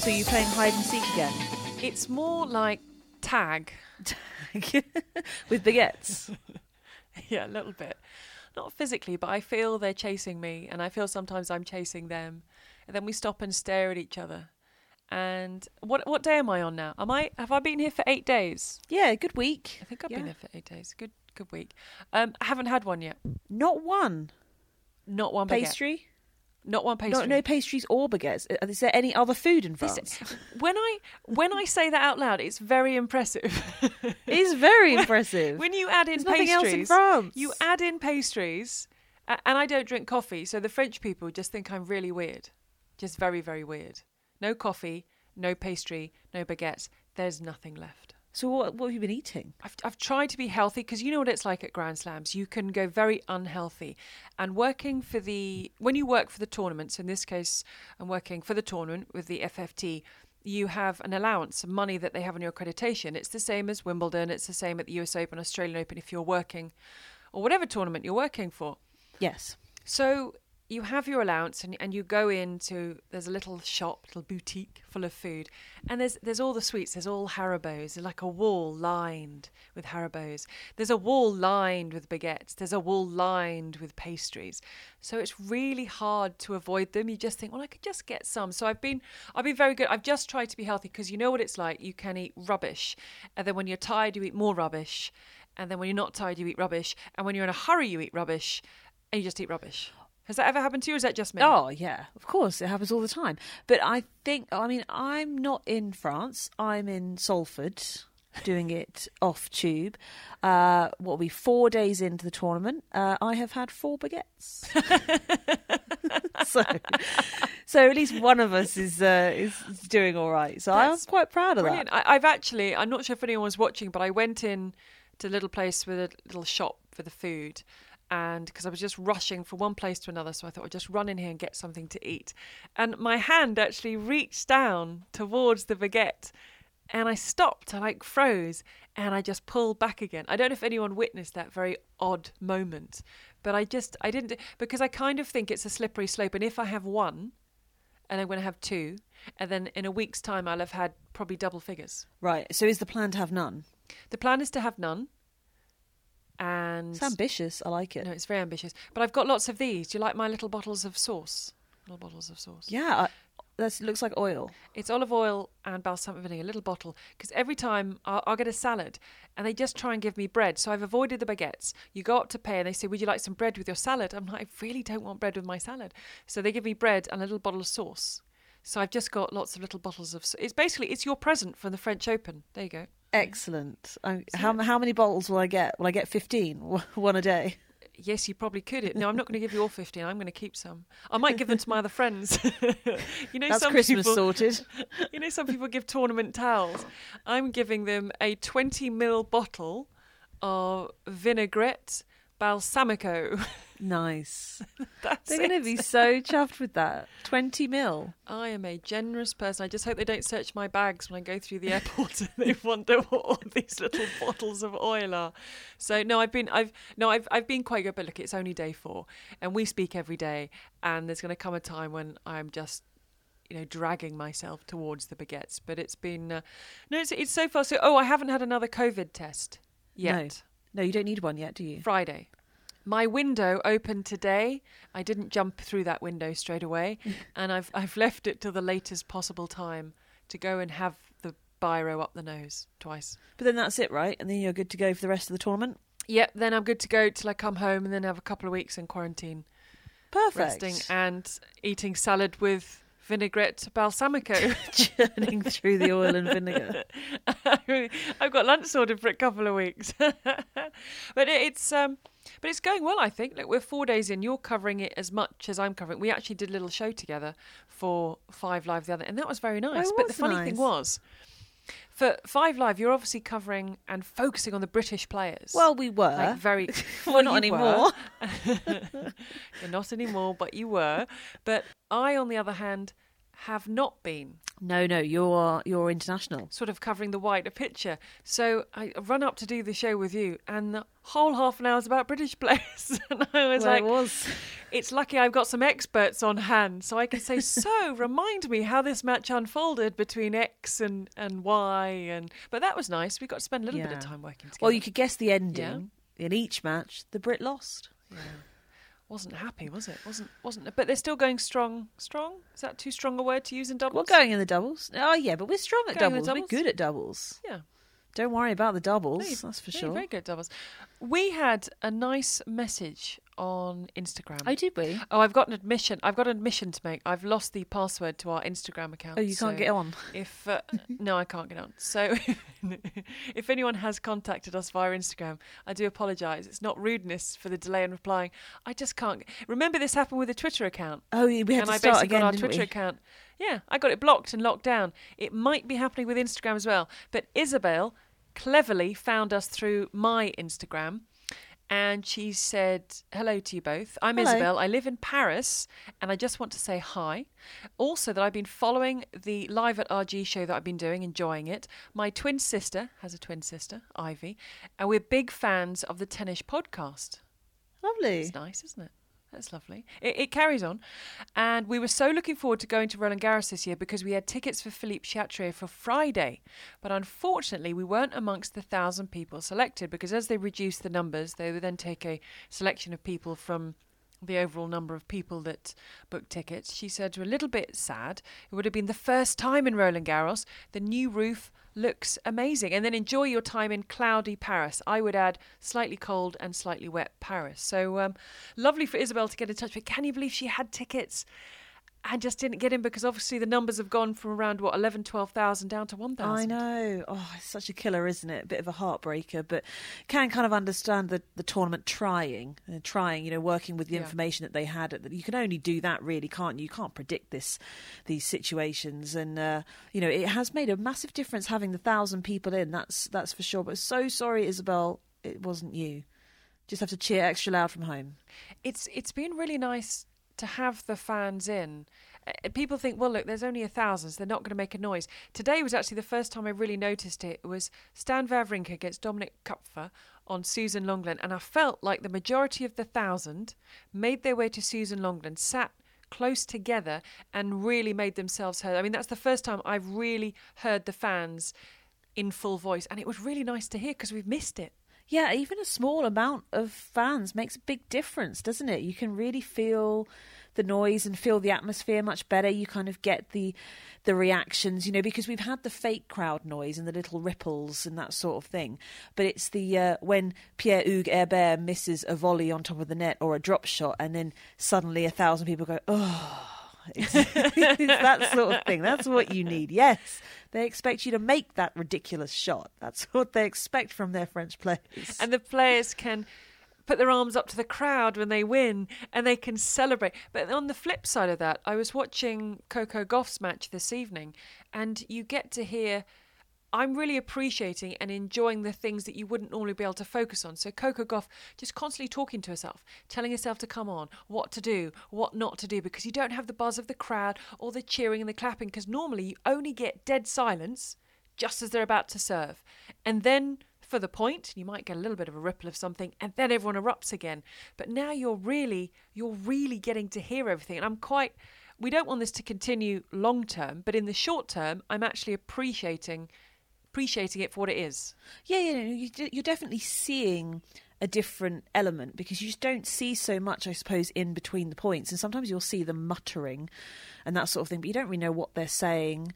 So you're playing hide and seek again It's more like tag. with baguettes. yeah, a little bit. Not physically, but I feel they're chasing me, and I feel sometimes I'm chasing them. And then we stop and stare at each other. And what what day am I on now? Am I have I been here for eight days? Yeah, good week. I think I've Yeah. been here for eight days. Good good week. Um, I haven't had one yet. Not one Not one baguette. Not one pastry. Not no pastries or baguettes. Uh, Is there any other food in This- France? when I when I say that out loud, it's very impressive. It is very impressive. when you add in There's nothing else pastries, in France. you add in pastries, and I don't drink coffee, so the French people just think I'm really weird, just very very weird. No coffee, no pastry, no baguettes. There's nothing left. So what, what have you been eating? I've, I've tried to be healthy because you know what it's like at Grand Slams. You can go very unhealthy. And working for the, when you work for the tournaments, in this case, I'm working for the tournament with the FFT, you have an allowance of money that they have on your accreditation. It's the same as Wimbledon, it's the same at the US Open, Australian Open if you're working, or whatever tournament you're working for. Yes. So you have your allowance and, and you go into there's a little shop, little boutique full of food, and there's there's all the sweets. There's all Haribo's. There's like a wall lined with Haribo's. There's a wall lined with baguettes. There's a wall lined with pastries. So it's really hard to avoid them. You just think, well, I could just get some. So I've been I've been very good. I've just tried to be healthy because you know what it's like. You can eat rubbish, and then when you're tired, you eat more rubbish. And then when you're not tired, you eat rubbish. And when you're in a hurry, you eat rubbish. And you just eat rubbish. Has that ever happened to you, or is that just me? Oh yeah, of course it happens all the time. But I think I mean I'm not in France. I'm in Salford, doing it off tube. Uh, what will be four days into the tournament? Uh, I have had four baguettes. so, so at least one of us is uh, is doing all right. So I'm quite proud of Brilliant. that. I, I've actually, I'm not sure if anyone was watching, but I went in to a little place with a little shop for the food. And because I was just rushing from one place to another, so I thought I'd just run in here and get something to eat. And my hand actually reached down towards the baguette and I stopped. I like froze and I just pulled back again. I don't know if anyone witnessed that very odd moment, but I just, I didn't, because I kind of think it's a slippery slope. And if I have one, and I'm going to have two, and then in a week's time, I'll have had probably double figures. Right. So is the plan to have none? The plan is to have none. And It's ambitious. I like it. no, it's very ambitious. But I've got lots of these. Do you like my little bottles of sauce? Little bottles of sauce. Yeah. That looks like oil. It's olive oil and balsamic vinegar, a little bottle. Because every time I'll, I'll get a salad and they just try and give me bread. So I've avoided the baguettes. You go up to pay and they say, Would you like some bread with your salad? I'm like, I really don't want bread with my salad. So they give me bread and a little bottle of sauce. So I've just got lots of little bottles of. It's basically it's your present from the French Open. There you go. Excellent. How how many bottles will I get? Will I get fifteen? One a day. Yes, you probably could. No, I'm not going to give you all 15. I'm going to keep some. I might give them to my other friends. you know, That's some Christmas people, sorted. You know, some people give tournament towels. I'm giving them a 20 ml bottle of vinaigrette balsamico. Nice. That's They're going to be so chuffed with that. 20 mil. I am a generous person. I just hope they don't search my bags when I go through the airport and they wonder what all these little bottles of oil are. So no, I've been I've no I've I've been quite good, but look, it's only day four, and we speak every day, and there's going to come a time when I'm just you know dragging myself towards the baguettes. But it's been uh, no, it's it's so far. So oh, I haven't had another COVID test yet. No, you don't need one yet, do you? Friday. My window opened today. I didn't jump through that window straight away, and I've I've left it till the latest possible time to go and have the biro up the nose twice. But then that's it, right? And then you're good to go for the rest of the tournament? Yep. Then I'm good to go till I come home, and then have a couple of weeks in quarantine, Perfect. resting and eating salad with vinaigrette balsamico. Churning through the oil and vinegar. I've got lunch sorted for a couple of weeks, but it's um, but it's going well. I think. Look, we're four days in. You're covering it as much as I'm covering. We actually did a little show together for Five Live the other, and that was very nice. it but the funny nice. thing was, for Five Live, you're obviously covering and focusing on the British players. Well, we were. like very. Well, well, not anymore. were. You're not anymore, but you were. But I, on the other hand, have not been No, no, you're you're international. sort of covering the wider picture. So I run up to do the show with you, and the whole half an hour is about British players, and I was Well, like, it was. it's lucky I've got some experts on hand, so I can say, "So, remind me how this match unfolded between X and and Y." And but that was nice. We got to spend a little bit of time working together. Well, you could guess the ending. In each match, the Brit lost. Yeah. Wasn't happy, was it? Wasn't wasn't. But they're still going strong. Strong is that too strong a word to use in doubles? We're going in the doubles. Oh yeah, but we're strong at Going in the doubles. doubles? We're good at doubles. Yeah. Don't worry about the doubles. No, that's for sure. Very good doubles. We had a nice message on Instagram. Oh, did we? Oh, I've got an admission. I've got an admission to make. I've lost the password to our Instagram account. Oh, you can't get on. If uh, no, I can't get on. So, if anyone has contacted us via Instagram, I do apologise. It's not rudeness for the delay in replying. I just can't. Remember, this happened with a Twitter account, Oh, we had and to I start again, got our Twitter we? account. Yeah, I got it blocked and locked down. It might be happening with Instagram as well. But Isabel cleverly found us through my Instagram. And she said, Hello to you both. I'm Hello. Isabel. I live in Paris and I just want to say hi. Also, that I've been following the Live at RG show that I've been doing, enjoying it. My twin sister has a twin sister, Ivy, and we're big fans of the Tennis podcast. Lovely. It's nice, isn't it? That's lovely. It, it carries on. And we were so looking forward to going to Roland Garros this year because we had tickets for Philippe Chatrier for Friday. But unfortunately, we weren't amongst the thousand people selected because as they reduced the numbers, they would then take a selection of people from the overall number of people that booked tickets. She said, a little bit sad. It would have been the first time in Roland Garros. The new roof looks amazing. And then enjoy your time in cloudy Paris. I would add slightly cold and slightly wet Paris. So um, lovely for Isabel to get in touch. But can you believe she had tickets and just didn't get in because obviously the numbers have gone from around, what, 11, 12,000 down to 1,000? I know. Oh, it's such a killer, isn't it? A bit of a heartbreaker, but can kind of understand the, the tournament trying, uh, trying, you know, working with the Yeah. information that they had. At the, you can only do that, really, can't you? You can't predict this, these situations, and uh, you know, it has made a massive difference having the thousand people in. That's that's for sure. But so sorry, Isabel, it wasn't you. Just have to cheer extra loud from home. it's it's been really nice to have the fans in. Uh, People think, well, look, there's only a thousand, so they're not going to make a noise. Today was actually the first time I really noticed it. It was Stan Wawrinka against Dominic Koepfer on Suzanne Lenglen, and I felt like the majority of the thousand made their way to Suzanne Lenglen, sat close together, and really made themselves heard. I mean, that's the first time I've really heard the fans in full voice, and it was really nice to hear because we've missed it. Yeah, even a small amount of fans makes a big difference, doesn't it? You can really feel the noise and feel the atmosphere much better. You kind of get the the reactions, you know, because we've had the fake crowd noise and the little ripples and that sort of thing. But it's the uh, when Pierre Hugues Herbert misses a volley on top of the net or a drop shot, and then suddenly a thousand people go, "Oh." It's, it's that sort of thing. That's what you need. Yes, they expect you to make that ridiculous shot. That's what they expect from their French players. and the players can put their arms up to the crowd when they win and they can celebrate. But on the flip side of that, I was watching Coco Gauff's match this evening and you get to hear I'm really appreciating and enjoying the things that you wouldn't normally be able to focus on. So Coco Gauff just constantly talking to herself, telling herself to come on, what to do, what not to do, because you don't have the buzz of the crowd or the cheering and the clapping, because normally you only get dead silence just as they're about to serve. And then for the point, you might get a little bit of a ripple of something, and then everyone erupts again. But now you're really, you're really getting to hear everything. And I'm quite we don't want this to continue long term, but in the short term, I'm actually appreciating appreciating it for what it is. Yeah, you, d- you're definitely seeing a different element because you just don't see so much, I suppose, in between the points. And sometimes you'll see them muttering and that sort of thing, but you don't really know what they're saying.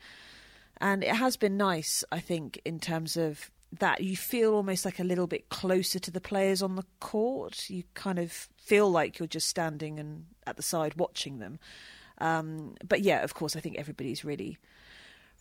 And it has been nice, I think, in terms of that you feel almost like a little bit closer to the players on the court. You kind of feel like you're just standing and at the side watching them. Um, but yeah, of course, I think everybody's really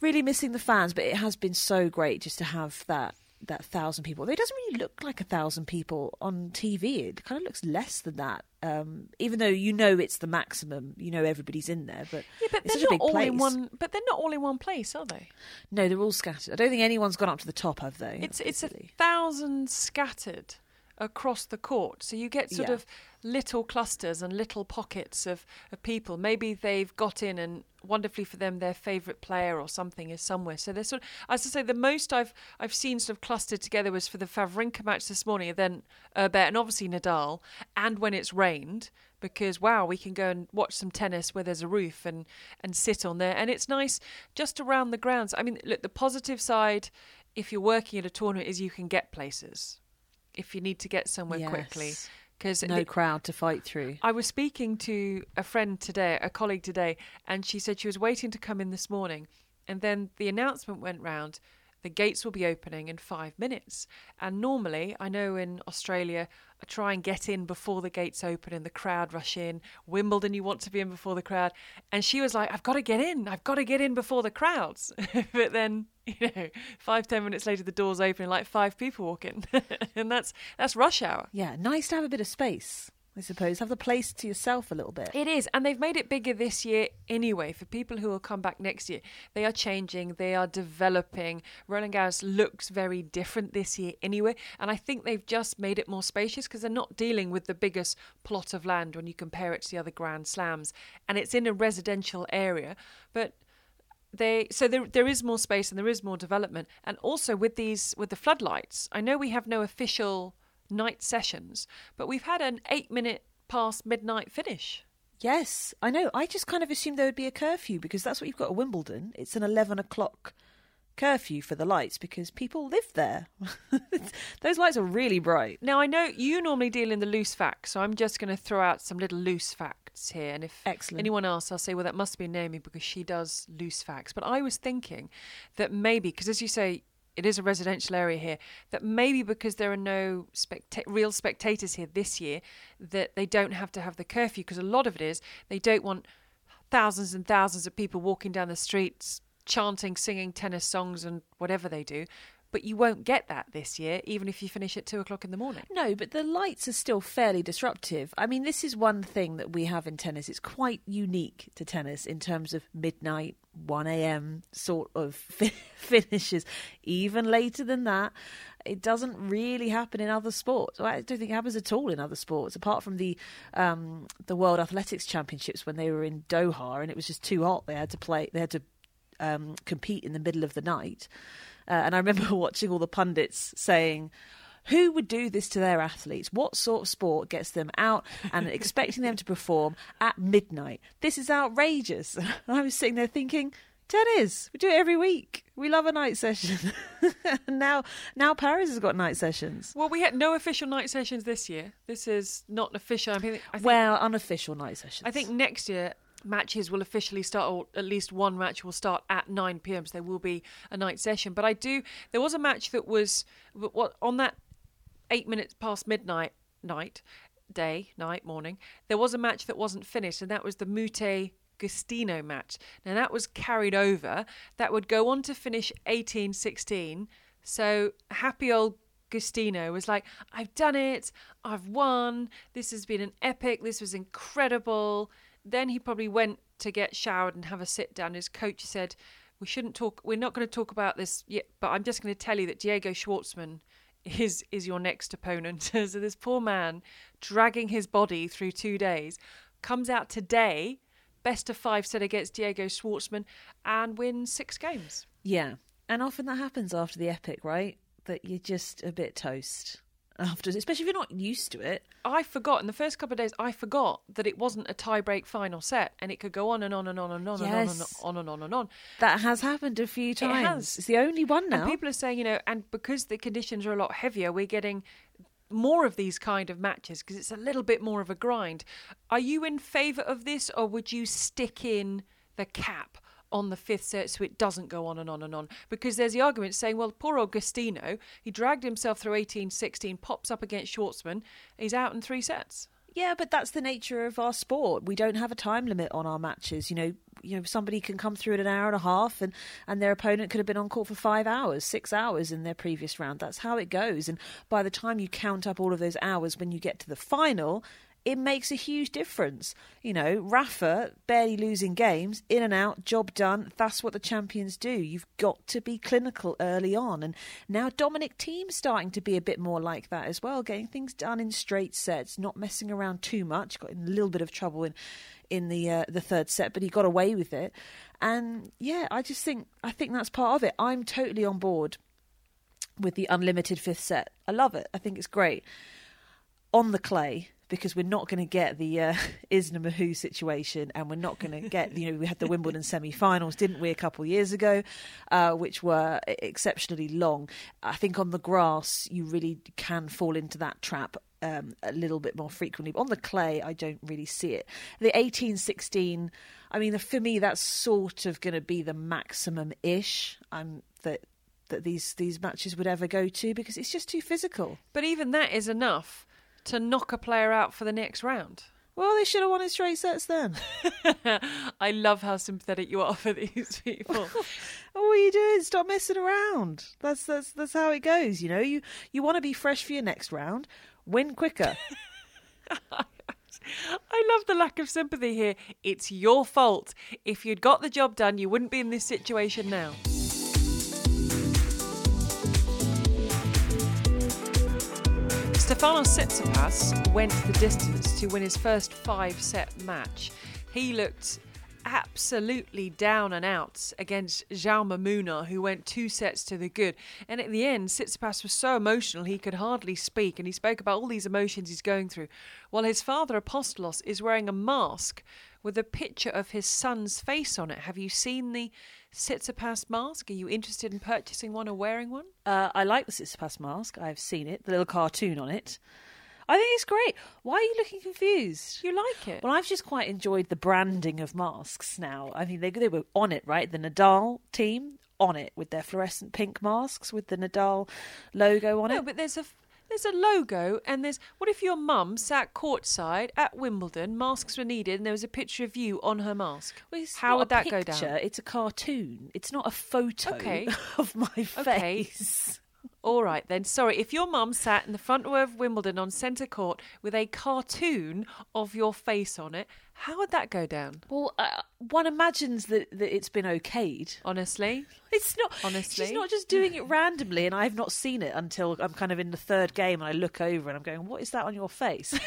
really missing the fans, but it has been so great just to have that that thousand people. It doesn't really look like a thousand people on TV. It kind of looks less than that. Um, even though you know it's the maximum, you know everybody's in there. But Yeah, but it's they're not big all place. in one. But they're not all in one place, are they? No, they're all scattered. I don't think anyone's gone up to the top, have they? It's it's a thousand scattered across the court, so you get sort Yeah. of little clusters and little pockets of, of people. Maybe they've got in and wonderfully for them, their favourite player or something is somewhere. So they're sort of, as I say, the most I've I've seen sort of clustered together was for the Wawrinka match this morning, and then Herbert and obviously Nadal, and when it's rained. because wow, we can go and watch some tennis where there's a roof and and sit on there, and it's nice just around the grounds. I mean, look, the positive side, if you're working at a tournament, is you can get places if you need to get somewhere quickly. Yes. Because No crowd to fight through. I was speaking to a friend today, a colleague today, and she said she was waiting to come in this morning. And then the announcement went round the gates will be opening in five minutes. And normally, I know in Australia, I try and get in before the gates open and the crowd rush in. Wimbledon, you want to be in before the crowd. And she was like, I've got to get in. I've got to get in before the crowds. but then, you know, five, ten minutes later, the doors open, like five people walk in. and that's, that's rush hour. Yeah, nice to have a bit of space, I suppose. Have the place to yourself a little bit. It is, and they've made it bigger this year anyway. For people who will come back next year, they are changing, they are developing. Roland Garros looks very different this year anyway, and I think they've just made it more spacious because they're not dealing with the biggest plot of land when you compare it to the other Grand Slams, and it's in a residential area, but they so there there is more space and there is more development and also with these with the floodlights i know we have no official night sessions but we've had an 8 minute past midnight finish Yes, I know. I just kind of assumed there would be a curfew because that's what you've got at Wimbledon. It's an 11 o'clock curfew for the lights because people live there. Those lights are really bright. now i know you normally deal in the loose facts so i'm just going to throw out some little loose facts here and if Excellent. anyone else i'll say well that must be naomi because she does loose facts but i was thinking that maybe because as you say it is a residential area here that maybe because there are no specta- real spectators here this year that they don't have to have the curfew because a lot of it is they don't want thousands and thousands of people walking down the streets chanting singing tennis songs and whatever they do but you won't get that this year even if you finish at two o'clock in the morning No, but the lights are still fairly disruptive. I mean, this is one thing that we have in tennis. It's quite unique to tennis in terms of midnight, 1 a.m. sort of finishes. Even later than that, it doesn't really happen in other sports. I don't think it happens at all in other sports, apart from the um, the World Athletics Championships when they were in Doha and it was just too hot. They had to play. They had to um, compete in the middle of the night. Uh, and I remember watching all the pundits saying, who would do this to their athletes? What sort of sport gets them out and expecting them to perform at midnight? This is outrageous. And I was sitting there thinking, tennis, we do it every week. We love a night session. and now, now Paris has got night sessions. well we had no official night sessions this year this is not official i think, I think Well, unofficial night sessions. I think next year matches will officially start, or at least one match will start at 9 p.m. So there will be a night session. But I do. There was a match that was what on that eight minutes past midnight night, day, night, morning. There was a match that wasn't finished, and that was the Moutet. Giustino match. Now that was carried over. That would go on to finish 18-16. So happy old Giustino was like, I've done it. I've won. This has been an epic. This was incredible. Then he probably went to get showered and have a sit down. His coach said, We shouldn't talk, we're not going to talk about this yet, but I'm just going to tell you that Diego Schwartzman is, is your next opponent. so this poor man dragging his body through two days comes out today, best of five set against Diego Schwartzman, and wins six games. yeah. And often that happens after the epic, right? That you're just a bit toast after, especially if you're not used to it. I forgot in the first couple of days. I forgot that it wasn't a tie-break final set, and it could go on and on and on and on Yes. and on and on and on and on. That has happened a few times. has. It's the only one now. And people are saying, you know, and because the conditions are a lot heavier, we're getting more of these kind of matches because it's a little bit more of a grind. Are you in favour of this, or would you stick in the cap? On the fifth set, so it doesn't go on and on and on. Because there's the argument saying, well, poor Augustino, he dragged himself through 18 16, pops up against Schwartzman, he's out in three sets. Yeah, but that's the nature of our sport. We don't have a time limit on our matches. You know, you know, somebody can come through in an hour and a half, and and their opponent could have been on court for five hours, six hours in their previous round. That's how it goes. And by the time you count up all of those hours, when you get to the final. It makes a huge difference. You know, Rafa barely losing games, in and out, job done. That's what the champions do. You've got to be clinical early on. And now Dominic Thiem's starting to be a bit more like that as well, getting things done in straight sets, not messing around too much. Got in a little bit of trouble in in the uh, the third set, but he got away with it. And yeah, I just think I think that's part of it. I'm totally on board with the unlimited fifth set. I love it. I think it's great. On the clay, because we're not going to get the uh, Isner Mahut situation, and we're not going to get you know we had the Wimbledon semi-finals, didn't we, a couple of years ago, uh, which were exceptionally long. I think on the grass you really can fall into that trap. Um, a little bit more frequently. But on the clay, I don't really see it. The 18 16, I mean, for me, that's sort of going to be the maximum ish um, that that these these matches would ever go to because it's just too physical. But even that is enough to knock a player out for the next round. Well, they should have won in straight sets then. I love how sympathetic you are for these people. what are you doing? Stop messing around. That's that's that's how it goes. You know, you you want to be fresh for your next round. Win quicker. I love the lack of sympathy here. It's your fault. If you'd got the job done, you wouldn't be in this situation now. Stefanos Tsitsipas went the distance to win his first five set match. He looked absolutely down and out against Jaume Munar, who went two sets to the good. And at the end, Tsitsipas was so emotional he could hardly speak, and he spoke about all these emotions he's going through, while his father Apostolos is wearing a mask with a picture of his son's face on it. Have you seen the Tsitsipas mask? Are you interested in purchasing one or wearing one? Uh, I like the Tsitsipas mask. I've seen it, the little cartoon on it. I think it's great. Why are you looking confused? You like it? Well, I've just quite enjoyed the branding of masks now. I mean, they, they were on it, right? The Nadal team on it with their fluorescent pink masks with the Nadal logo on no, it. No, but there's a there's a logo and there's what if your mum sat courtside at Wimbledon, masks were needed, and there was a picture of you on her mask. Well, How would that picture, go down? It's a cartoon. It's not a photo okay. of my face. Okay. All right then. Sorry, if your mum sat in the front row of Wimbledon on centre court with a cartoon of your face on it, how would that go down? Well, uh, one imagines that, that it's been okayed. Honestly, it's not. Honestly, she's not just doing it randomly, and I've not seen it until I'm kind of in the third game, and I look over and I'm going, "What is that on your face?"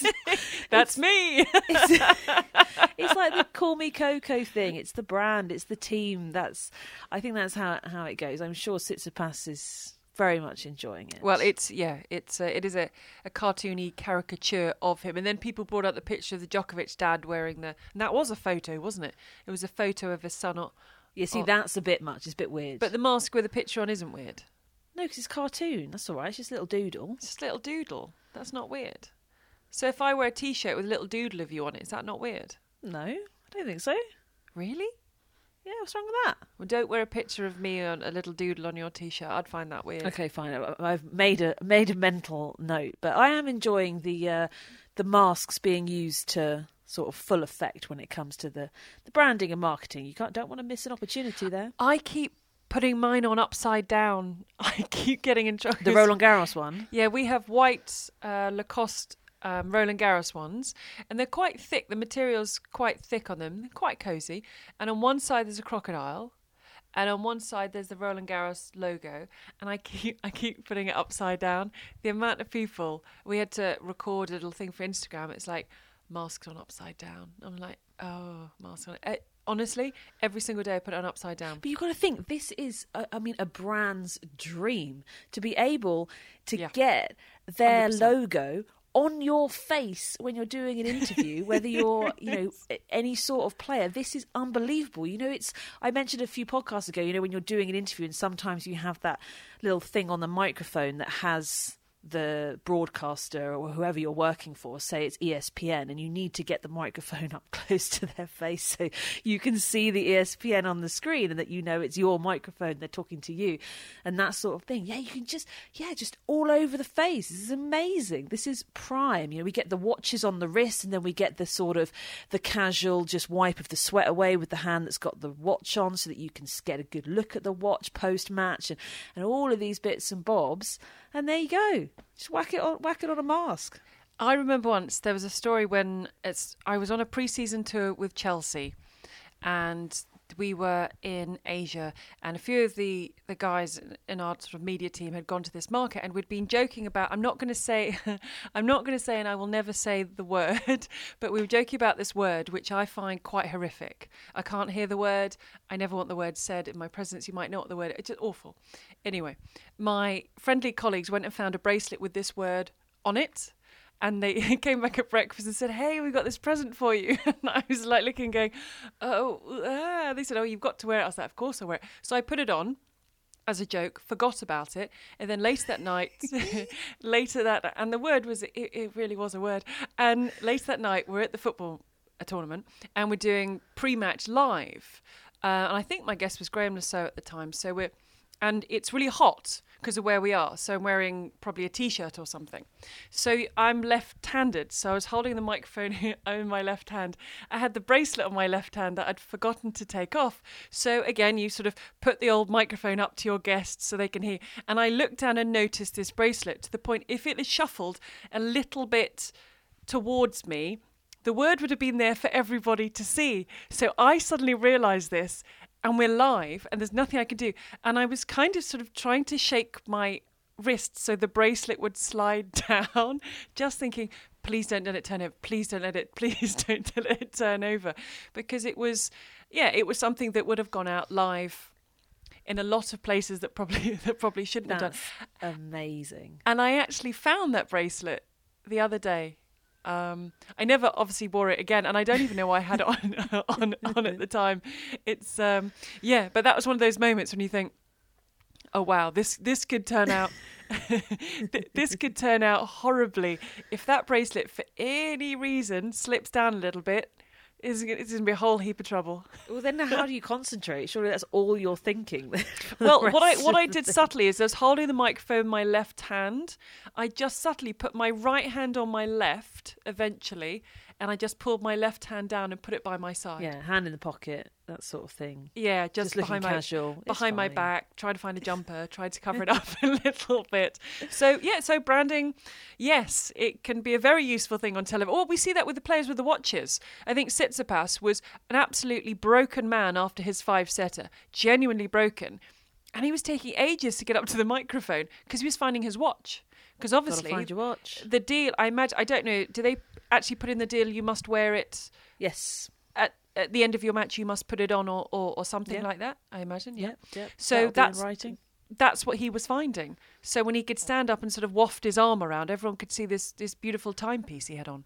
That's me. it's, it's like the "Call Me Coco" thing. It's the brand. It's the team. That's. I think that's how how it goes. I'm sure Tsitsipas is very much enjoying it. Well, it's yeah, it's a, it is a, a cartoony caricature of him, and then people brought up the picture of the Djokovic dad wearing the, and that was a photo, wasn't it? It was a photo of his son. Or, yeah, see, that's a bit much. It's a bit weird. But the mask with a picture on isn't weird. No, because it's cartoon. That's all right. It's just a little doodle. It's just a little doodle. That's not weird. So if I wear a T-shirt with a little doodle of you on it, is that not weird? No, I don't think so. Really? Yeah, what's wrong with that? Well, don't wear a picture of me on a little doodle on your t-shirt. I'd find that weird. Okay, fine. I've made a made a mental note, but I am enjoying the uh, the masks being used to sort of full effect when it comes to the, the branding and marketing. You can't don't want to miss an opportunity there. I keep putting mine on upside down. I keep getting in trouble. The Roland Garros one. Yeah, we have white uh, Lacoste um, Roland Garros ones, and they're quite thick. The material's quite thick on them, they're quite cozy. And on one side there's a crocodile, and on one side there's the Roland Garros logo. And I keep I keep putting it upside down. The amount of people we had to record a little thing for Instagram. It's like masks on upside down. I'm like, oh, masks on. Eh, honestly, every single day I put it on upside down. But you've got to think this is, a, I mean, a brand's dream to be able to Yeah. get their 100%. logo on your face when you're doing an interview whether you're you know any sort of player this is unbelievable. You know it's i mentioned a few podcasts ago you know when you're doing an interview and sometimes you have that little thing on the microphone that has the broadcaster or whoever you're working for say it's ESPN and you need to get the microphone up close to their face so you can see the ESPN on the screen and that you know it's your microphone they're talking to you and that sort of thing. Yeah you can just yeah just all over the face. This is amazing. This is prime. You know we get the watches on the wrist and then we get the sort of the casual just wipe of the sweat away with the hand that's got the watch on so that you can get a good look at the watch post match and, and all of these bits and bobs and there you go. Just whack it on whack it on a mask. I remember once there was a story when it's I was on a pre-season tour with Chelsea, and we were in Asia, and a few of the the guys in our sort of media team had gone to this market, and we'd been joking about. I'm not going to say, I'm not going to say, and I will never say the word, but we were joking about this word, which I find quite horrific. I can't hear the word. I never want the word said in my presence. You might know what the word. It's just awful. Anyway, my friendly colleagues went and found a bracelet with this word on it and they came back at breakfast and said, "Hey, we've got this present for you." And I was like looking, going, "Oh," ah. they said, "Oh, you've got to wear it." I was like, "Of course I wear it." So I put it on as a joke, forgot about it, and then later that night, later that, and the word was it, it really was a word. And later that night, we're at the football uh, tournament, and we're doing pre-match live. Uh, and I think my guest was Graeme Le Saux at the time. So we're, and it's really hot because of where we are. So I'm wearing probably a t-shirt or something. So I'm left-handed. So I was holding the microphone in my left hand. I had the bracelet on my left hand that I'd forgotten to take off. So again, you sort of put the old microphone up to your guests so they can hear. And I looked down and noticed this bracelet to the point if it had shuffled a little bit towards me, the word would have been there for everybody to see. So I suddenly realized this and we're live and there's nothing I can do. And I was kind of sort of trying to shake my wrist so the bracelet would slide down, just thinking, please don't let it turn over. Please don't let it, please don't let it turn over. Because it was, yeah, it was something that would have gone out live in a lot of places that probably that probably shouldn't That's have done. amazing. And I actually found that bracelet the other day. Um, I never obviously wore it again, and I don't even know why I had it on on, on at the time. It's um, yeah, but that was one of those moments when you think, oh wow, this this could turn out. this could turn out horribly if that bracelet, for any reason, slips down a little bit. It's, it's going to be a whole heap of trouble. Well, then how do you concentrate? Surely that's all you're thinking. Well, what I what I did subtly is I was holding the microphone in my left hand. I just subtly put my right hand on my left eventually, and I just pulled my left hand down and put it by my side. Yeah, hand in the pocket, that sort of thing. Yeah, just, Just looking behind my casual. Behind my back, tried to find a jumper, tried to cover it up a little bit. So yeah, so branding, yes, it can be a very useful thing on television. Or we see that with the players with the watches. I think Tsitsipas was an absolutely broken man after his five setter, genuinely broken, and he was taking ages to get up to the microphone because he was finding his watch. Because obviously find your watch. the deal, I imagine, I don't know, do they actually put in the deal you must wear it Yes. at, at the end of your match you must put it on or, or, or something Yeah. like that i imagine yeah Yep. Yep. So That'll that's- writing. that's what he was finding so when he could stand up and sort of waft his arm around everyone could see this this beautiful timepiece he had on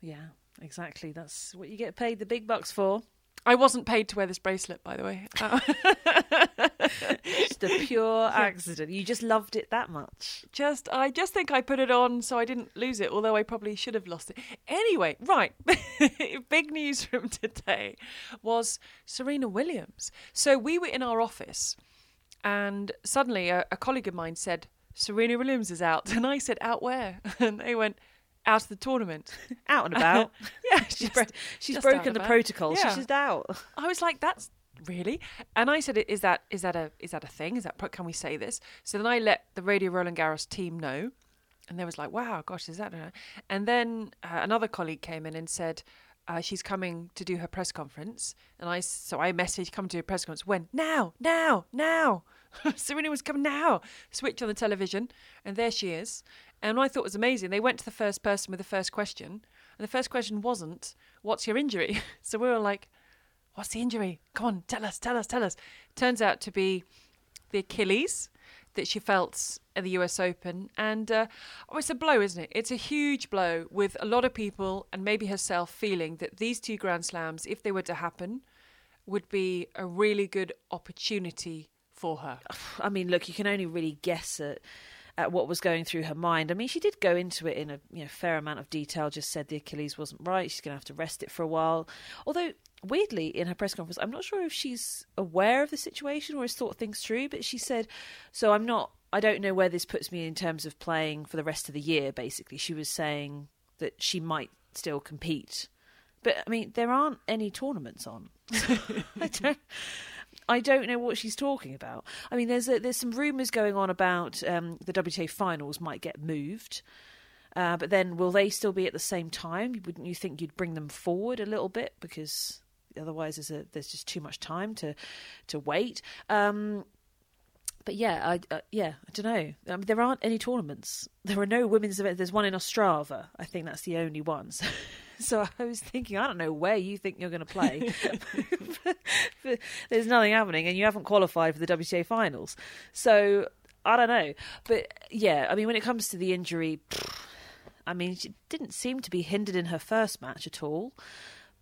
Yeah, exactly. That's what you get paid the big bucks for. I wasn't paid to wear this bracelet by the way. Uh, Just a pure accident. You just loved it that much. just i just think i put it on so i didn't lose it although i probably should have lost it. Anyway right. Big news from today was serena williams. So we were in our office and suddenly a, a colleague of mine said serena williams is out. And i said out where? And they went out of the tournament Out and about. yeah she's bro- she's just broken the about. protocol. Yeah. She's just out. I was like, "That's really," and I said, "Is that is that a is that a thing? Is that can we say this?" So then I let the Radio Roland Garros team know, and they was like, "Wow, gosh, is that?" A... And then uh, another colleague came in and said. Uh, she's coming to do her press conference, and i so I messaged, "Come to your press conference when now, now, now." Serena was coming now. Switch on the television, and there she is. And I thought was amazing, they went to the first person with the first question, and the first question wasn't, "What's your injury?" So we were like, What's the injury? Come on, tell us, tell us, tell us. Turns out to be the Achilles that she felt at the US Open. And uh, oh, it's a blow, isn't it? It's a huge blow with a lot of people and maybe herself feeling that these two Grand Slams, if they were to happen, would be a really good opportunity for her. I mean, look, you can only really guess at at what was going through her mind. I mean, she did go into it in a you know fair amount of detail. Just said the Achilles wasn't right. She's going to have to rest it for a while. Although weirdly, in her press conference, I'm not sure if she's aware of the situation or has thought things through. But she said, "So I'm not. I don't know where this puts me in terms of playing for the rest of the year." Basically, she was saying that she might still compete. But I mean, there aren't any tournaments on. I don't. I don't know what she's talking about. I mean, there's a, there's some rumours going on about um, the WTA finals might get moved, uh, but then will they still be at the same time? Wouldn't you think you'd bring them forward a little bit because otherwise there's a, there's just too much time to to wait. Um, but yeah, I uh, yeah I don't know. There aren't any tournaments. There are no women's events. There's one in Ostrava. I think that's the only one. So, so I was thinking, I don't know where you think you're going to play. There's nothing happening, and you haven't qualified for the WTA finals. So I don't know. But yeah, I mean, when it comes to the injury. I mean, she didn't seem to be hindered in her first match at all,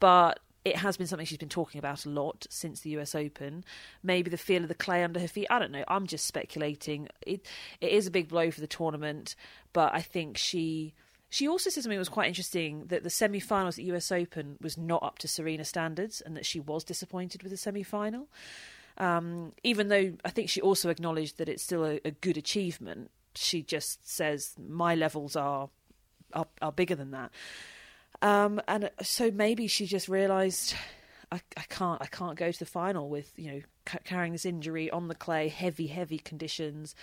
but it has been something she's been talking about a lot since the US Open. Maybe the feel of the clay under her feet. I don't know. I'm just speculating. It it is a big blow for the tournament, but I think she she also said something that was quite interesting that the semi-finals at US Open was not up to Serena standards, and that she was disappointed with the semi-final. Um, even though I think she also acknowledged that it's still a, a good achievement, she just says my levels are are, are bigger than that. Um, and so maybe she just realised I, I can't I can't go to the final with you know c- carrying this injury on the clay, heavy heavy conditions,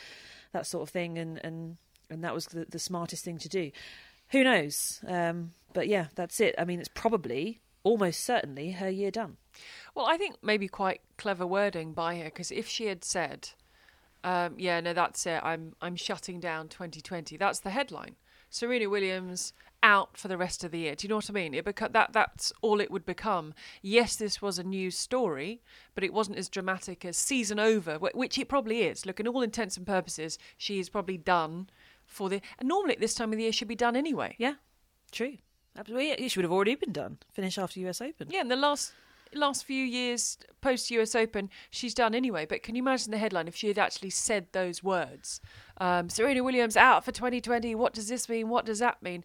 that sort of thing, and and and that was the, the smartest thing to do. Who knows? Um, but yeah, that's it. I mean, it's probably almost certainly her year done. Well, I think maybe quite clever wording by her because if she had said, um, "Yeah, no, that's it. I'm I'm shutting down 2020," that's the headline. Serena Williams out for the rest of the year. Do you know what I mean? It beca- that that's all it would become. Yes, this was a news story, but it wasn't as dramatic as season over, which it probably is. Look, in all intents and purposes, she is probably done for the. And normally at this time of the year, she'd be done anyway. Yeah, true. Absolutely, yeah, she would have already been done. Finish after US Open. Yeah, in the last last few years post US Open, she's done anyway. But can you imagine the headline if she had actually said those words? Um, Serena Williams out for 2020. What does this mean? What does that mean?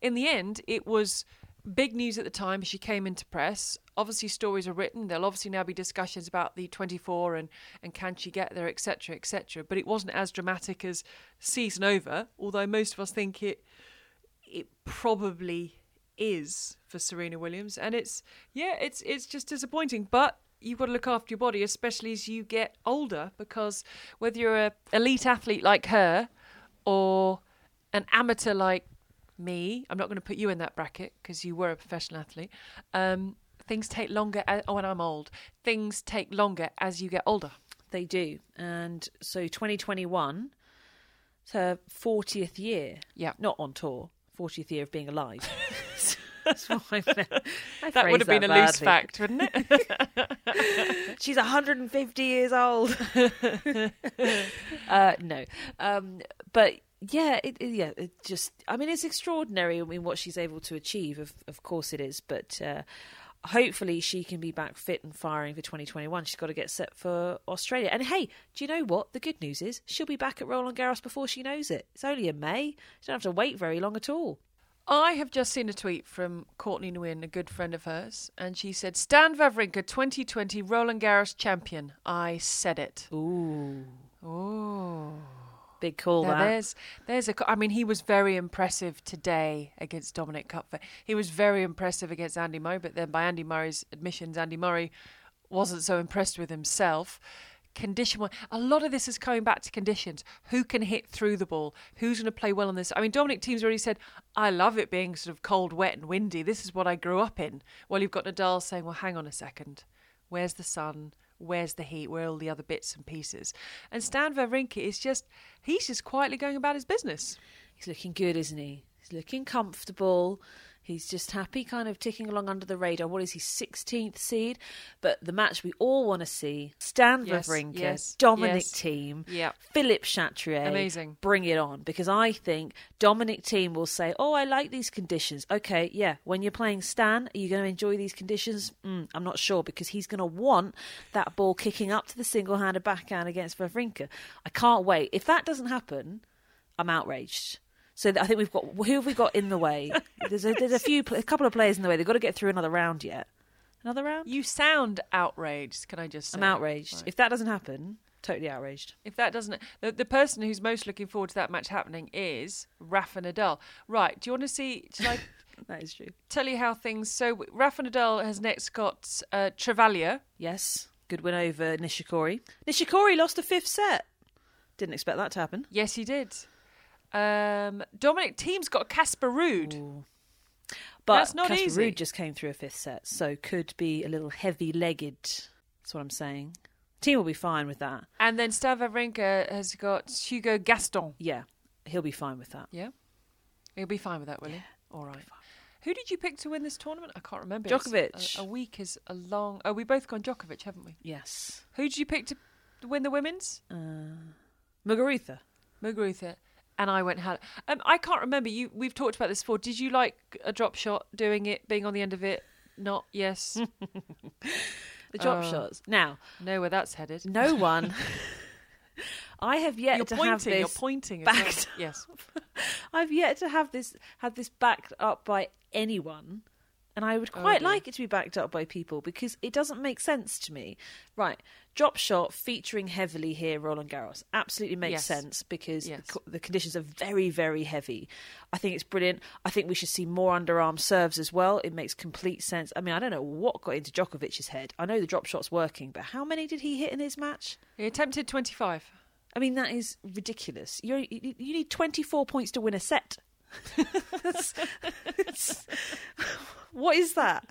In the end, it was big news at the time. She came into press. Obviously, stories are written. There'll obviously now be discussions about the 24 and and can she get there, etc., etc. But it wasn't as dramatic as season over. Although most of us think it it probably is for Serena Williams, and it's yeah, it's it's just disappointing. But you've got to look after your body, especially as you get older, because whether you're a elite athlete like her or an amateur like me, I'm not going to put you in that bracket because you were a professional athlete. Um, things take longer. As, oh, and I'm old. Things take longer as you get older. They do. And so 2021, it's her 40th year. Yeah. Not on tour, 40th year of being alive. That's what I meant. I That would have been a loose fact, wouldn't it? She's 150 years old. uh, no. Um, but yeah, it, it- yeah, it just, I mean, it's extraordinary. I mean, what she's able to achieve, of, of course it is. But uh, hopefully she can be back fit and firing for 2021. She's got to get set for Australia. And hey, do you know what? The good news is she'll be back at Roland Garros before she knows it. It's only in May. She don't have to wait very long at all. I have just seen a tweet from Courtney Nguyen, a good friend of hers, and she said, Stan Wawrinka 2020 Roland Garros champion. I said it. Ooh. Oh. Big call, Now that. there's, there's a. I mean, he was very impressive today against Dominic Koepfer. He was very impressive against Andy Murray, but then by Andy Murray's admissions, Andy Murray wasn't so impressed with himself. Condition one. A lot of this is coming back to conditions. Who can hit through the ball? Who's going to play well on this? I mean, Dominic Thiem's already said, "I love it being sort of cold, wet, and windy. This is what I grew up in." Well, you've got Nadal saying, "Well, hang on a second. Where's the sun? Where's the heat? Where are all the other bits and pieces?" And Stan Wawrinka is just—he's just quietly going about his business. He's looking good, isn't he? He's looking comfortable. He's just happy, kind of ticking along under the radar. What is he, 16th seed? But the match we all want to see Stan Yes, Wawrinka, yes, Dominic yes. Thiem, Yeah. Philippe Chatrier. Amazing. Bring it on. Because I think Dominic Thiem will say, Oh, I like these conditions. Okay, yeah. When you're playing Stan, are you going to enjoy these conditions? Mm, I'm not sure because he's going to want that ball kicking up to the single handed backhand against Wawrinka. I can't wait. If that doesn't happen, I'm outraged. So I think we've got who have we got in the way? There's a, there's a few a couple of players in the way. They've got to get through another round yet. Another round? You sound outraged. Can I just say? I'm outraged. Right. If that doesn't happen, totally outraged. If that doesn't, the, the person who's most looking forward to that match happening is Rafa Nadal. Right? Do you want to see? Should I That is true. tell you how things? So Rafa Nadal has next got uh, Travaglia. Yes, good win over Nishikori. Nishikori lost the fifth set. Didn't expect that to happen. Yes, he did. Um, Dominic Thiem's got Casper Ruud. But That's not Casper easy. Ruud just came through a fifth set, so could be a little heavy-legged. That's what I'm saying. Thiem will be fine with that. And then Stan Wawrinka has got Hugo Gaston. Yeah, he'll be fine with that. Yeah, he'll be fine with that, will he? All right. Who did you pick to win this tournament? I can't remember. Djokovic. A, a week is a long. Oh, we both gone Djokovic, haven't we? Yes. Who did you pick to win the women's? Uh, Muguruza. Muguruza. And I went. Um, I can't remember. You we've talked about this before. Did you like a drop shot? Doing it, being on the end of it? Not yes. The drop Oh. shots. Now, know where that's headed. no one. I have yet You're to pointing. have this. You're pointing. as well. backed Yes. I've yet to have this had this backed up by anyone, and I would Oh, quite dear. like it to be backed up by people because it doesn't make sense to me. Right, drop shot featuring heavily here, Roland Garros absolutely makes Yes. sense because Yes. the, the conditions are very very heavy. I think it's brilliant. I think we should see more underarm serves as well. It makes complete sense. I mean, I don't know what got into Djokovic's head. I know the drop shot's working, but how many did he hit in his match? He attempted 25. I mean, that is ridiculous. You you need 24 points to win a set. That's- it's- what is that?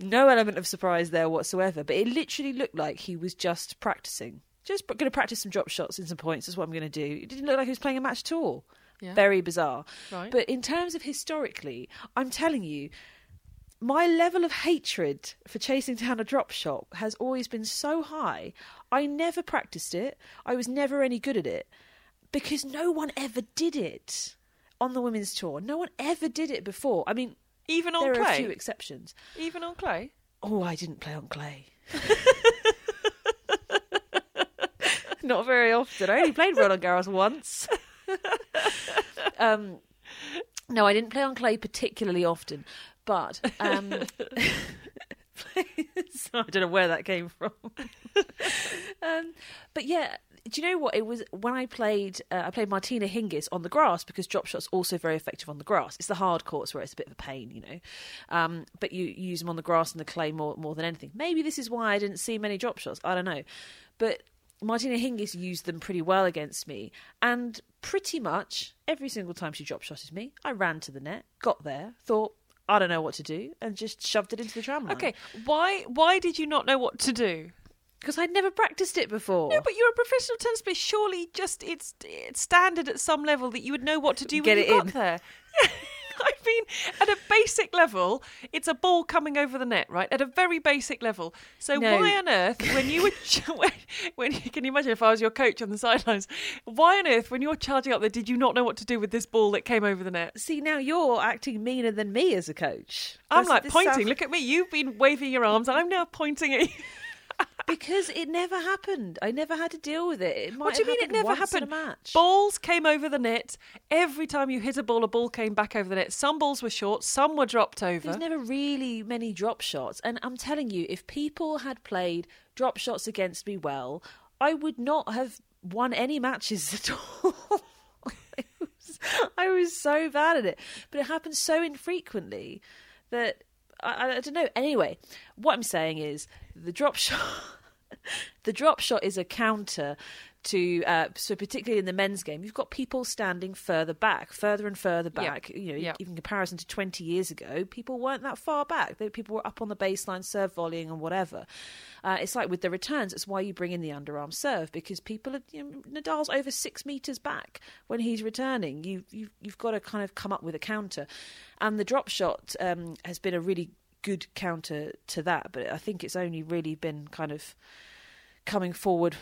No element of surprise there whatsoever, but it literally looked like he was just practicing. Just going to practice some drop shots and some points. That's what I'm going to do. It didn't look like he was playing a match at all. Yeah. Very bizarre. Right. But in terms of historically, I'm telling you, my level of hatred for chasing down a drop shot has always been so high. I never practiced it. I was never any good at it because no one ever did it on the women's tour. No one ever did it before. I mean, Even on there are a clay. few exceptions. Even on clay. Oh, I didn't play on clay. Not very often. I only played Roland Garros once. um, no, I didn't play on clay particularly often, but um, I don't know where that came from. um, but yeah, do you know what it was when I played? Uh, I played Martina Hingis on the grass because drop shots also very effective on the grass. It's the hard courts where it's a bit of a pain, you know. Um, but you, you use them on the grass and the clay more more than anything. Maybe this is why I didn't see many drop shots. I don't know, but Martina Hingis used them pretty well against me, and pretty much every single time she drop shotted me, I ran to the net, got there, thought. I don't know what to do, and just shoved it into the tram line. Okay. Why Why did you not know what to do? Because I'd never practiced it before. No, but you're a professional tennis player. Surely, just it's, it's standard at some level that you would know what to do Get when it you got in. there. I mean, at a basic level, it's a ball coming over the net, right? At a very basic level. So No. why on earth, when you were, ch- when, when you can you imagine if I was your coach on the sidelines, why on earth, when you're charging up there, did you not know what to do with this ball that came over the net? See, now you're acting meaner than me as a coach. I'm This- like this pointing. sounds- Look at me. You've been waving your arms. And I'm now pointing at you. Because it never happened. I never had to deal with it. It might What do you mean it never happened? Balls came over the net. Every time you hit a ball, a ball came back over the net. Some balls were short, some were dropped over. There's never really many drop shots, and I'm telling you, if people had played drop shots against me well, I would not have won any matches at all. I, was, I was so bad at it, but it happens so infrequently that I, I don't know. Anyway, what I'm saying is the drop shot. the drop shot is a counter to uh, so particularly in the men's game you've got people standing further back further and further back. You know Yeah. even in comparison to 20 years ago people weren't that far back. They, people were up on the baseline serve volleying and whatever. Uh, it's like with the returns it's why you bring in the underarm serve because people are you know, Nadal's over six meters back when he's returning. You, you you've got to kind of come up with a counter. And the drop shot um, has been a really good counter to that but I think it's only really been kind of coming forward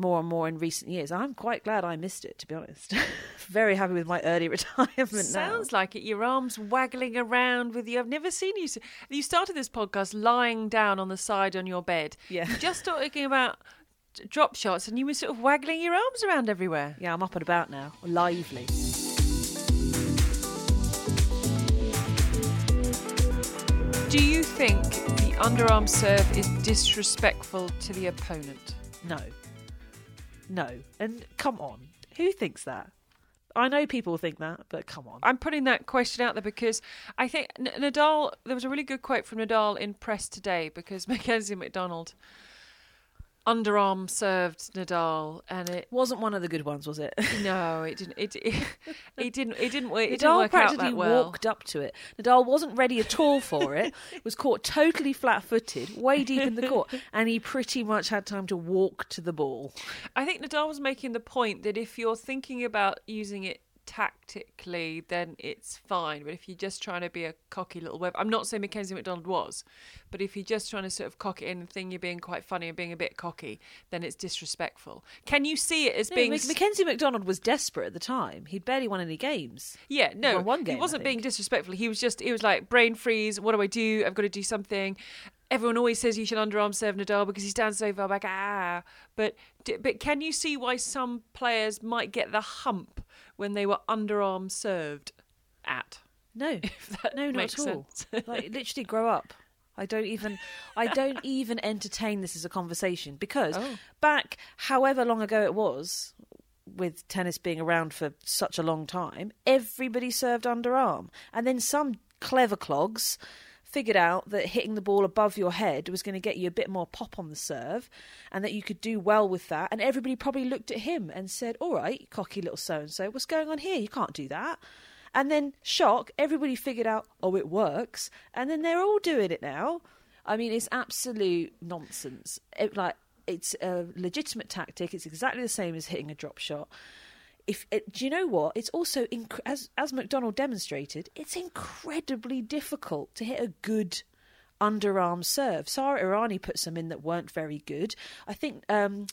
more and more in recent years. I'm quite glad I missed it, to be honest. Very happy with my early retirement now. Sounds like it. Your arms waggling around with you. I've never seen you. You started this podcast lying down on the side on your bed. Yeah. You just talking about drop shots, and you were sort of waggling your arms around everywhere. Yeah, I'm up and about now, lively. Do you think the underarm serve is disrespectful to the opponent? No. No. And come on. Who thinks that? I know people think that, but come on. I'm putting that question out there because I think Nadal. There was a really good quote from Nadal in press today because Mackenzie McDonald underarm served Nadal, and it Wasn't one of the good ones, was it? no, it didn't. It it, it didn't. It didn't. It didn't Nadal work out practically that well. walked up to it. Nadal wasn't ready at all for it. Was caught totally flat-footed, way deep in the court, and he pretty much had time to walk to the ball. I think Nadal was making the point that if you're thinking about using it tactically, then it's fine. But if you're just trying to be a cocky little web, I'm not saying Mackenzie McDonald was, but if you're just trying to sort of cock it in and think you're being quite funny and being a bit cocky, then it's disrespectful. Can you see it as No, being? Mackenzie McDonald was desperate at the time. He'd barely won any games. Yeah, no, one game, he wasn't being disrespectful. He was just, he was like, brain freeze. What do I do? I've got to do something. Everyone always says you should underarm serve Nadal because he stands so far back. Ah, but but can you see why some players might get the hump when they were underarm served at? No, no, not at all. like literally grow up. I don't even I don't even entertain this as a conversation because Oh. back however long ago it was with tennis being around for such a long time, everybody served underarm. And then some clever clogs figured out that hitting the ball above your head was going to get you a bit more pop on the serve and that you could do well with that. And everybody probably looked at him and said, All right, cocky little so and so, what's going on here? You can't do that. And then, shock, everybody figured out, oh, it works. And then they're all doing it now. I mean, it's absolute nonsense. It, like, it's a legitimate tactic. It's exactly the same as hitting a drop shot. If it, do you know what? It's also inc- as as McDonald demonstrated. It's incredibly difficult to hit a good underarm serve. Sarah Errani put some in that weren't very good. I think um,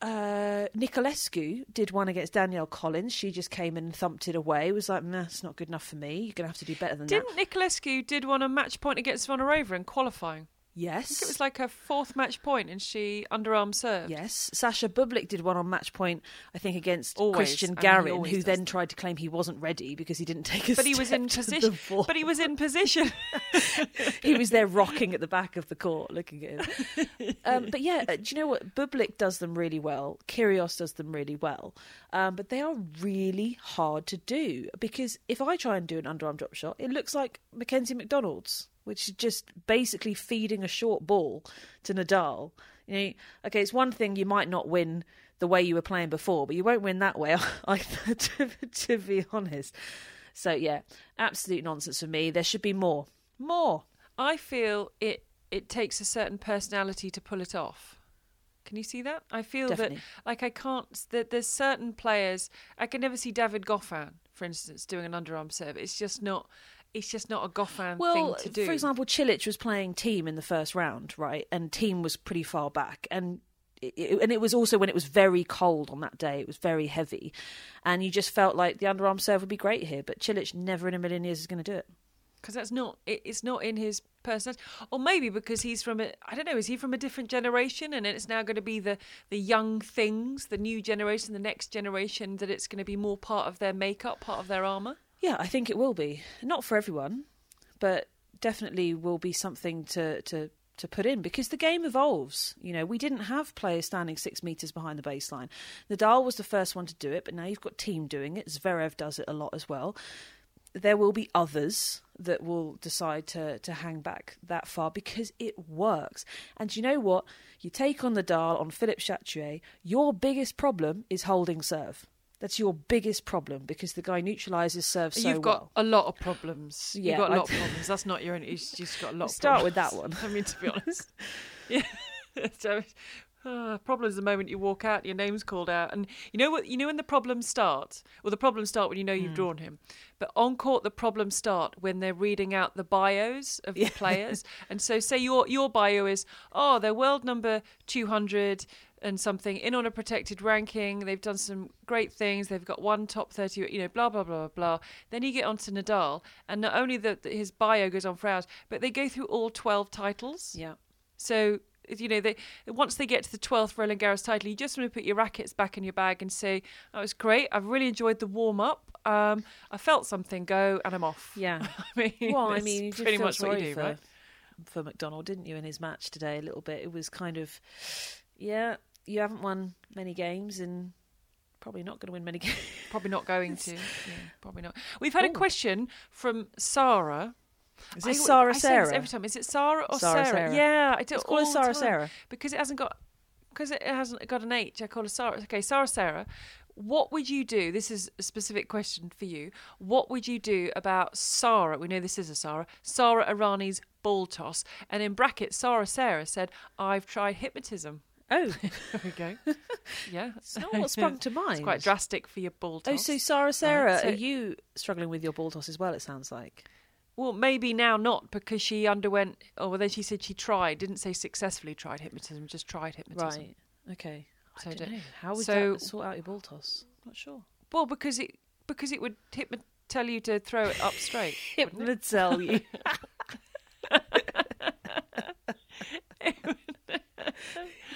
uh, Niculescu did one against Danielle Collins. She just came and thumped it away. It was like, nah, it's not good enough for me. You're going to have to do better than that. Didn't Niculescu did one a match point against Vonarova in qualifying? I Yes. think it was like her fourth match point, and she underarm served. Yes, Sasha Bublik did one on match point, I think, against Always, Cristian Garin, who then that. tried to claim he wasn't ready because he didn't take a But he was in position. But he was in position. he was there rocking at the back of the court, looking at him. Um, but yeah, uh, do you know what? Bublik does them really well. Kyrgios does them really well. Um, but they are really hard to do because if I try and do an underarm drop shot, it looks like Mackenzie McDonald's, which is just basically feeding a short ball to Nadal. You know, okay, it's one thing you might not win the way you were playing before, but you won't win that way either, to, to be honest. So yeah, absolute nonsense for me. There should be more, more. I feel it. It takes a certain personality to pull it off. Can you see that? I feel Definitely. that like I can't. That there's certain players I can never see David Goffin, for instance, doing an underarm serve. It's just not. It's just not a Goffin Well, thing to do. for example, Cilic was playing Thiem in the first round, right? And Thiem was pretty far back, and it, it- and it was also when it was very cold on that day. It was very heavy, and you just felt like the underarm serve would be great here. But Cilic never in a million years is going to do it. because that's not it, it's not in his personality or maybe because he's from a i don't know is he from a different generation and it's now going to be the the young things the new generation the next generation that it's going to be more part of their makeup part of their armor Yeah, I think it will be not for everyone, but definitely will be something to to to put in because the game evolves. You know, we didn't have players standing six meters behind the baseline. Nadal was the first one to do it, but now you've got Thiem doing it. Zverev does it a lot as well. There will be others that will decide to to hang back that far because it works. And you know what? You take on Nadal on Philippe Chatrier. Your biggest problem is holding serve. That's your biggest problem because the guy neutralizes serve so you've got well. a lot of problems. Yeah, you've got a lot of problems. That's not your own you've just got a lot of Start with that one. i mean to be honest. Yeah. So uh, problem is the moment you walk out your name's called out. And you know what you know when the problems start well the problems start when you know you've drawn him. But on court the problems start when they're reading out the bios of the players. And so say your your bio is oh they're world number 200 and something in on a protected ranking they've done some great things they've got one top 30 you know blah blah blah blah. Blah then you get onto nadal and not only that his bio goes on for hours but they go through all 12 titles. Yeah. so you know they once they get to the 12th Roland Garros title you just want to put your rackets back in your bag and say that was great I've really enjoyed the warm up um, I felt something go and I'm off Yeah. I mean Well, I mean, you pretty much what you do for, right for McDonald, didn't you, in his match today? A little bit. It was kind of, yeah, you haven't won many games and probably not going to win many games. probably not going to yeah, probably not we've had a Oh. question from Sarah Is I this always- Sarah I say this Sarah? every time. Is it Sarah or Sarah Sarah? Sarah. Yeah, I do. Let's all Sarah time. Sarah. because it hasn't got because it hasn't got an H. I call her Sarah. Okay, Sarah Sarah. What would you do? This is a specific question for you. What would you do about Sarah? We know this is a Sarah. Sarah Errani's ball toss, and in brackets, Sarah Sarah said, "I've tried hypnotism." Oh, There we go. Yeah. it's not what sprung to mind. It's quite drastic for your ball oh, toss. Oh, so Sarah, Sarah, so- are you struggling with your ball toss as well? It sounds like. Well, maybe now not because she underwent, or well, then she said she tried, didn't say successfully tried hypnotism, just tried hypnotism. Right. Okay. So I don't know. How would so- that sort out your ball toss? Not sure. Well, because it because it would hypno- tell you to throw it up straight. it wouldn't tell you. It-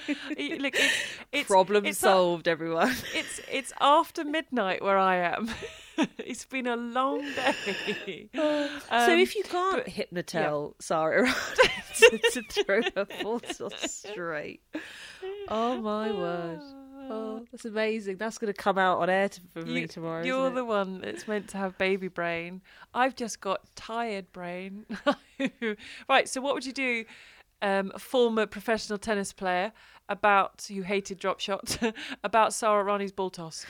It's, it's Problem it's a- solved, everyone. it's it's after midnight where I am. it's been a long day. so Um, if you can't but- hypnotel Sarah around to, to throw her toss straight, oh my word. Oh, that's amazing. That's going to come out on air for me You- tomorrow. You're the one that's meant to have baby brain. I've just got tired brain. right. So what would you do, um, a former professional tennis player, about you hated drop shot, about Sarah Errani's ball toss?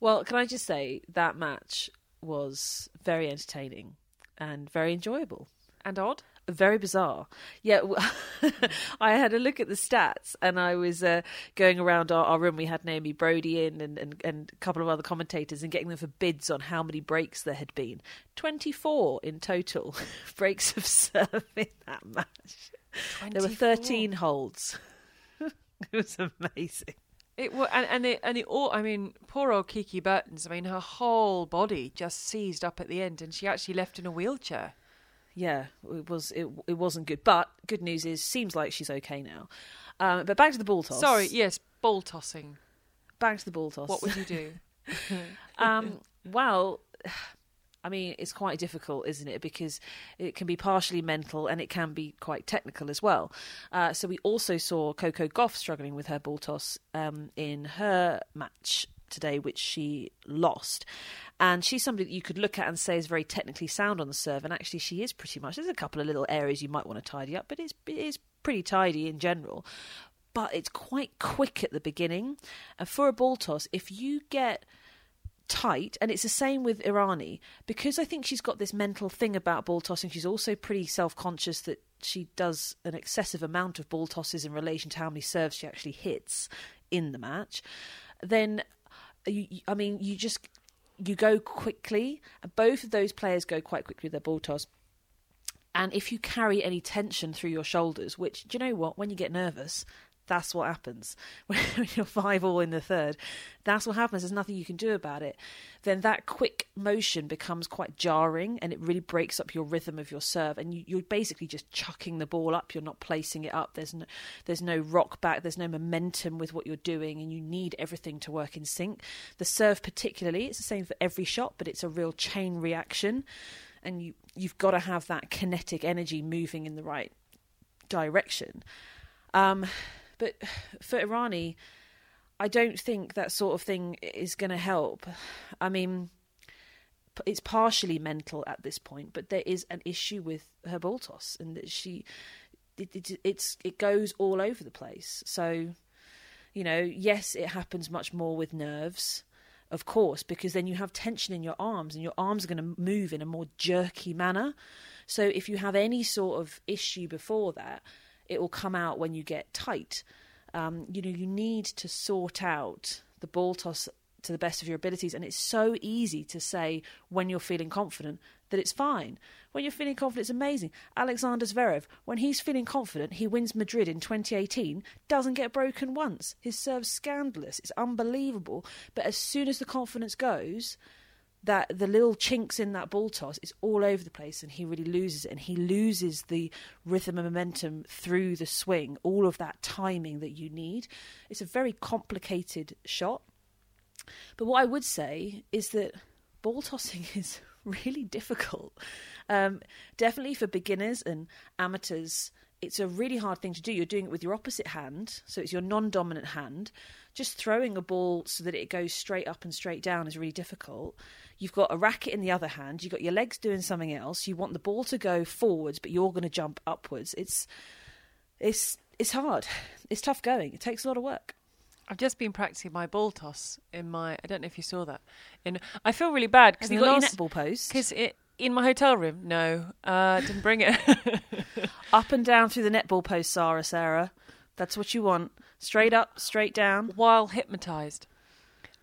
Well, can I just say that match was very entertaining and very enjoyable. And odd. Very bizarre. Yeah, I had a look at the stats and I was uh, going around our, our room. We had Naomi Broady in and, and, and a couple of other commentators and getting them for bids on how many breaks there had been. 24 in total breaks of serve in that match. There were 13 holds. it was amazing. It wa and and it and it all. I mean, poor old Kiki Bertens. I mean, her whole body just seized up at the end, and she actually left in a wheelchair. Yeah, it was it, it wasn't good. But good news is seems like she's okay now. Um, but back to the ball toss. Sorry, yes, ball tossing. back to the ball toss. What would you do? um, well, I mean, it's quite difficult, isn't it? Because it can be partially mental and it can be quite technical as well. Uh, so we also saw Coco Gauff struggling with her ball toss um, in her match today, which she lost. And she's somebody that you could look at and say is very technically sound on the serve. And actually, she is pretty much. There's a couple of little areas you might want to tidy up, but it's, it is pretty tidy in general. But it's quite quick at the beginning. And for a ball toss, if you get tight, and it's the same with Errani because I think she's got this mental thing about ball tossing. She's also pretty self conscious that she does an excessive amount of ball tosses in relation to how many serves she actually hits in the match. Then, you, I mean, you just you go quickly, and both of those players go quite quickly with their ball toss. And if you carry any tension through your shoulders, which do you know what? When you get nervous, that's what happens. When you're five all in the third, that's what happens. There's nothing you can do about it. Then that quick motion becomes quite jarring, and it really breaks up your rhythm of your serve. And you, you're basically just chucking the ball up. You're not placing it up. There's no, there's no rock back. There's no momentum with what you're doing, and you need everything to work in sync. The serve, particularly, it's the same for every shot, but it's a real chain reaction and you you've got to have that kinetic energy moving in the right direction. Um, but for Errani, I don't think that sort of thing is going to help. I mean, it's partially mental at this point, but there is an issue with her ball toss, and that she it, it, it's it goes all over the place. So, you know, yes, it happens much more with nerves of course, because then you have tension in your arms and your arms are going to move in a more jerky manner. So if you have any sort of issue before that, it will come out when you get tight. Um, you know, you need to sort out the ball toss to the best of your abilities, and it's so easy to say when you're feeling confident that it's fine. When you're feeling confident, it's amazing. Alexander Zverev, when he's feeling confident, he wins Madrid in 2018, doesn't get broken once. His serve's scandalous. It's unbelievable. But as soon as the confidence goes, that the little chinks in that ball toss is all over the place and he really loses it. And he loses the rhythm and momentum through the swing all of that timing that you need. It's a very complicated shot. But what i would say is that ball tossing is really difficult. Um, definitely for beginners and amateurs it's a really hard thing to do. You're doing it with your opposite hand so it's your non-dominant hand. Just throwing a ball so that it goes straight up and straight down is really difficult You've got a racket in the other hand. You've got your legs doing something else. You want the ball to go forwards, but you're going to jump upwards. It's it's it's hard. It's tough going. It takes a lot of work. I've just been practicing my ball toss in my. I don't know if you saw that. In I feel really bad because you got your netball post? Because in my hotel room, no, uh, didn't bring it. Up and down through the netball post, Sarah, Sarah. That's what you want. Straight up, straight down. while hypnotized.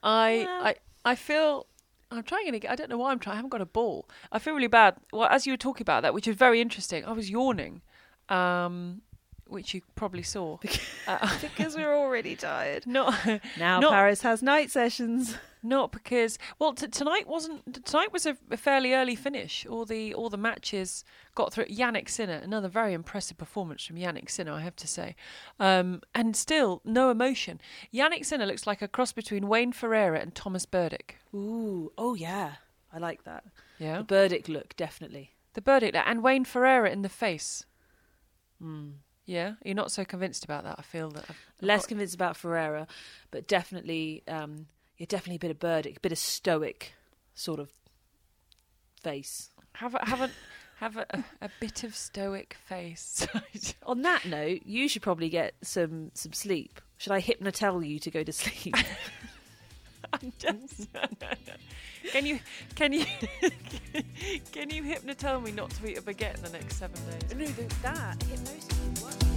I Yeah. I I feel I'm trying to get I don't know why I'm trying I haven't got a ball. I feel really bad. Well, as you were talking about that, which was very interesting, I was yawning. Um which you probably saw. Uh, because we're already tired. not Now Not- Paris has night sessions. not because well t- tonight wasn't tonight was a, a fairly early finish. All the all the matches got through. Jannik Sinner, another very impressive performance from Jannik Sinner, I have to say, um, and still no emotion. Jannik Sinner looks like a cross between Wayne Ferreira and Tomas Berdych. Ooh, oh yeah, I like that. Yeah, The Berdych look, definitely. the Berdych and Wayne Ferreira in the face. Mm. Yeah, you're not so convinced about that. I feel that I've, Less got- convinced about Ferreira, but definitely, um, yeah, definitely a bit of Berdych, a bit of stoic sort of face. have a, have a have a, a, a bit of stoic face. On that note, you should probably get some some sleep. Should I hypnotel you to go to sleep? I'm just. can you can you can you hypnotell me not to eat a baguette in the next seven days? no, that hypnosis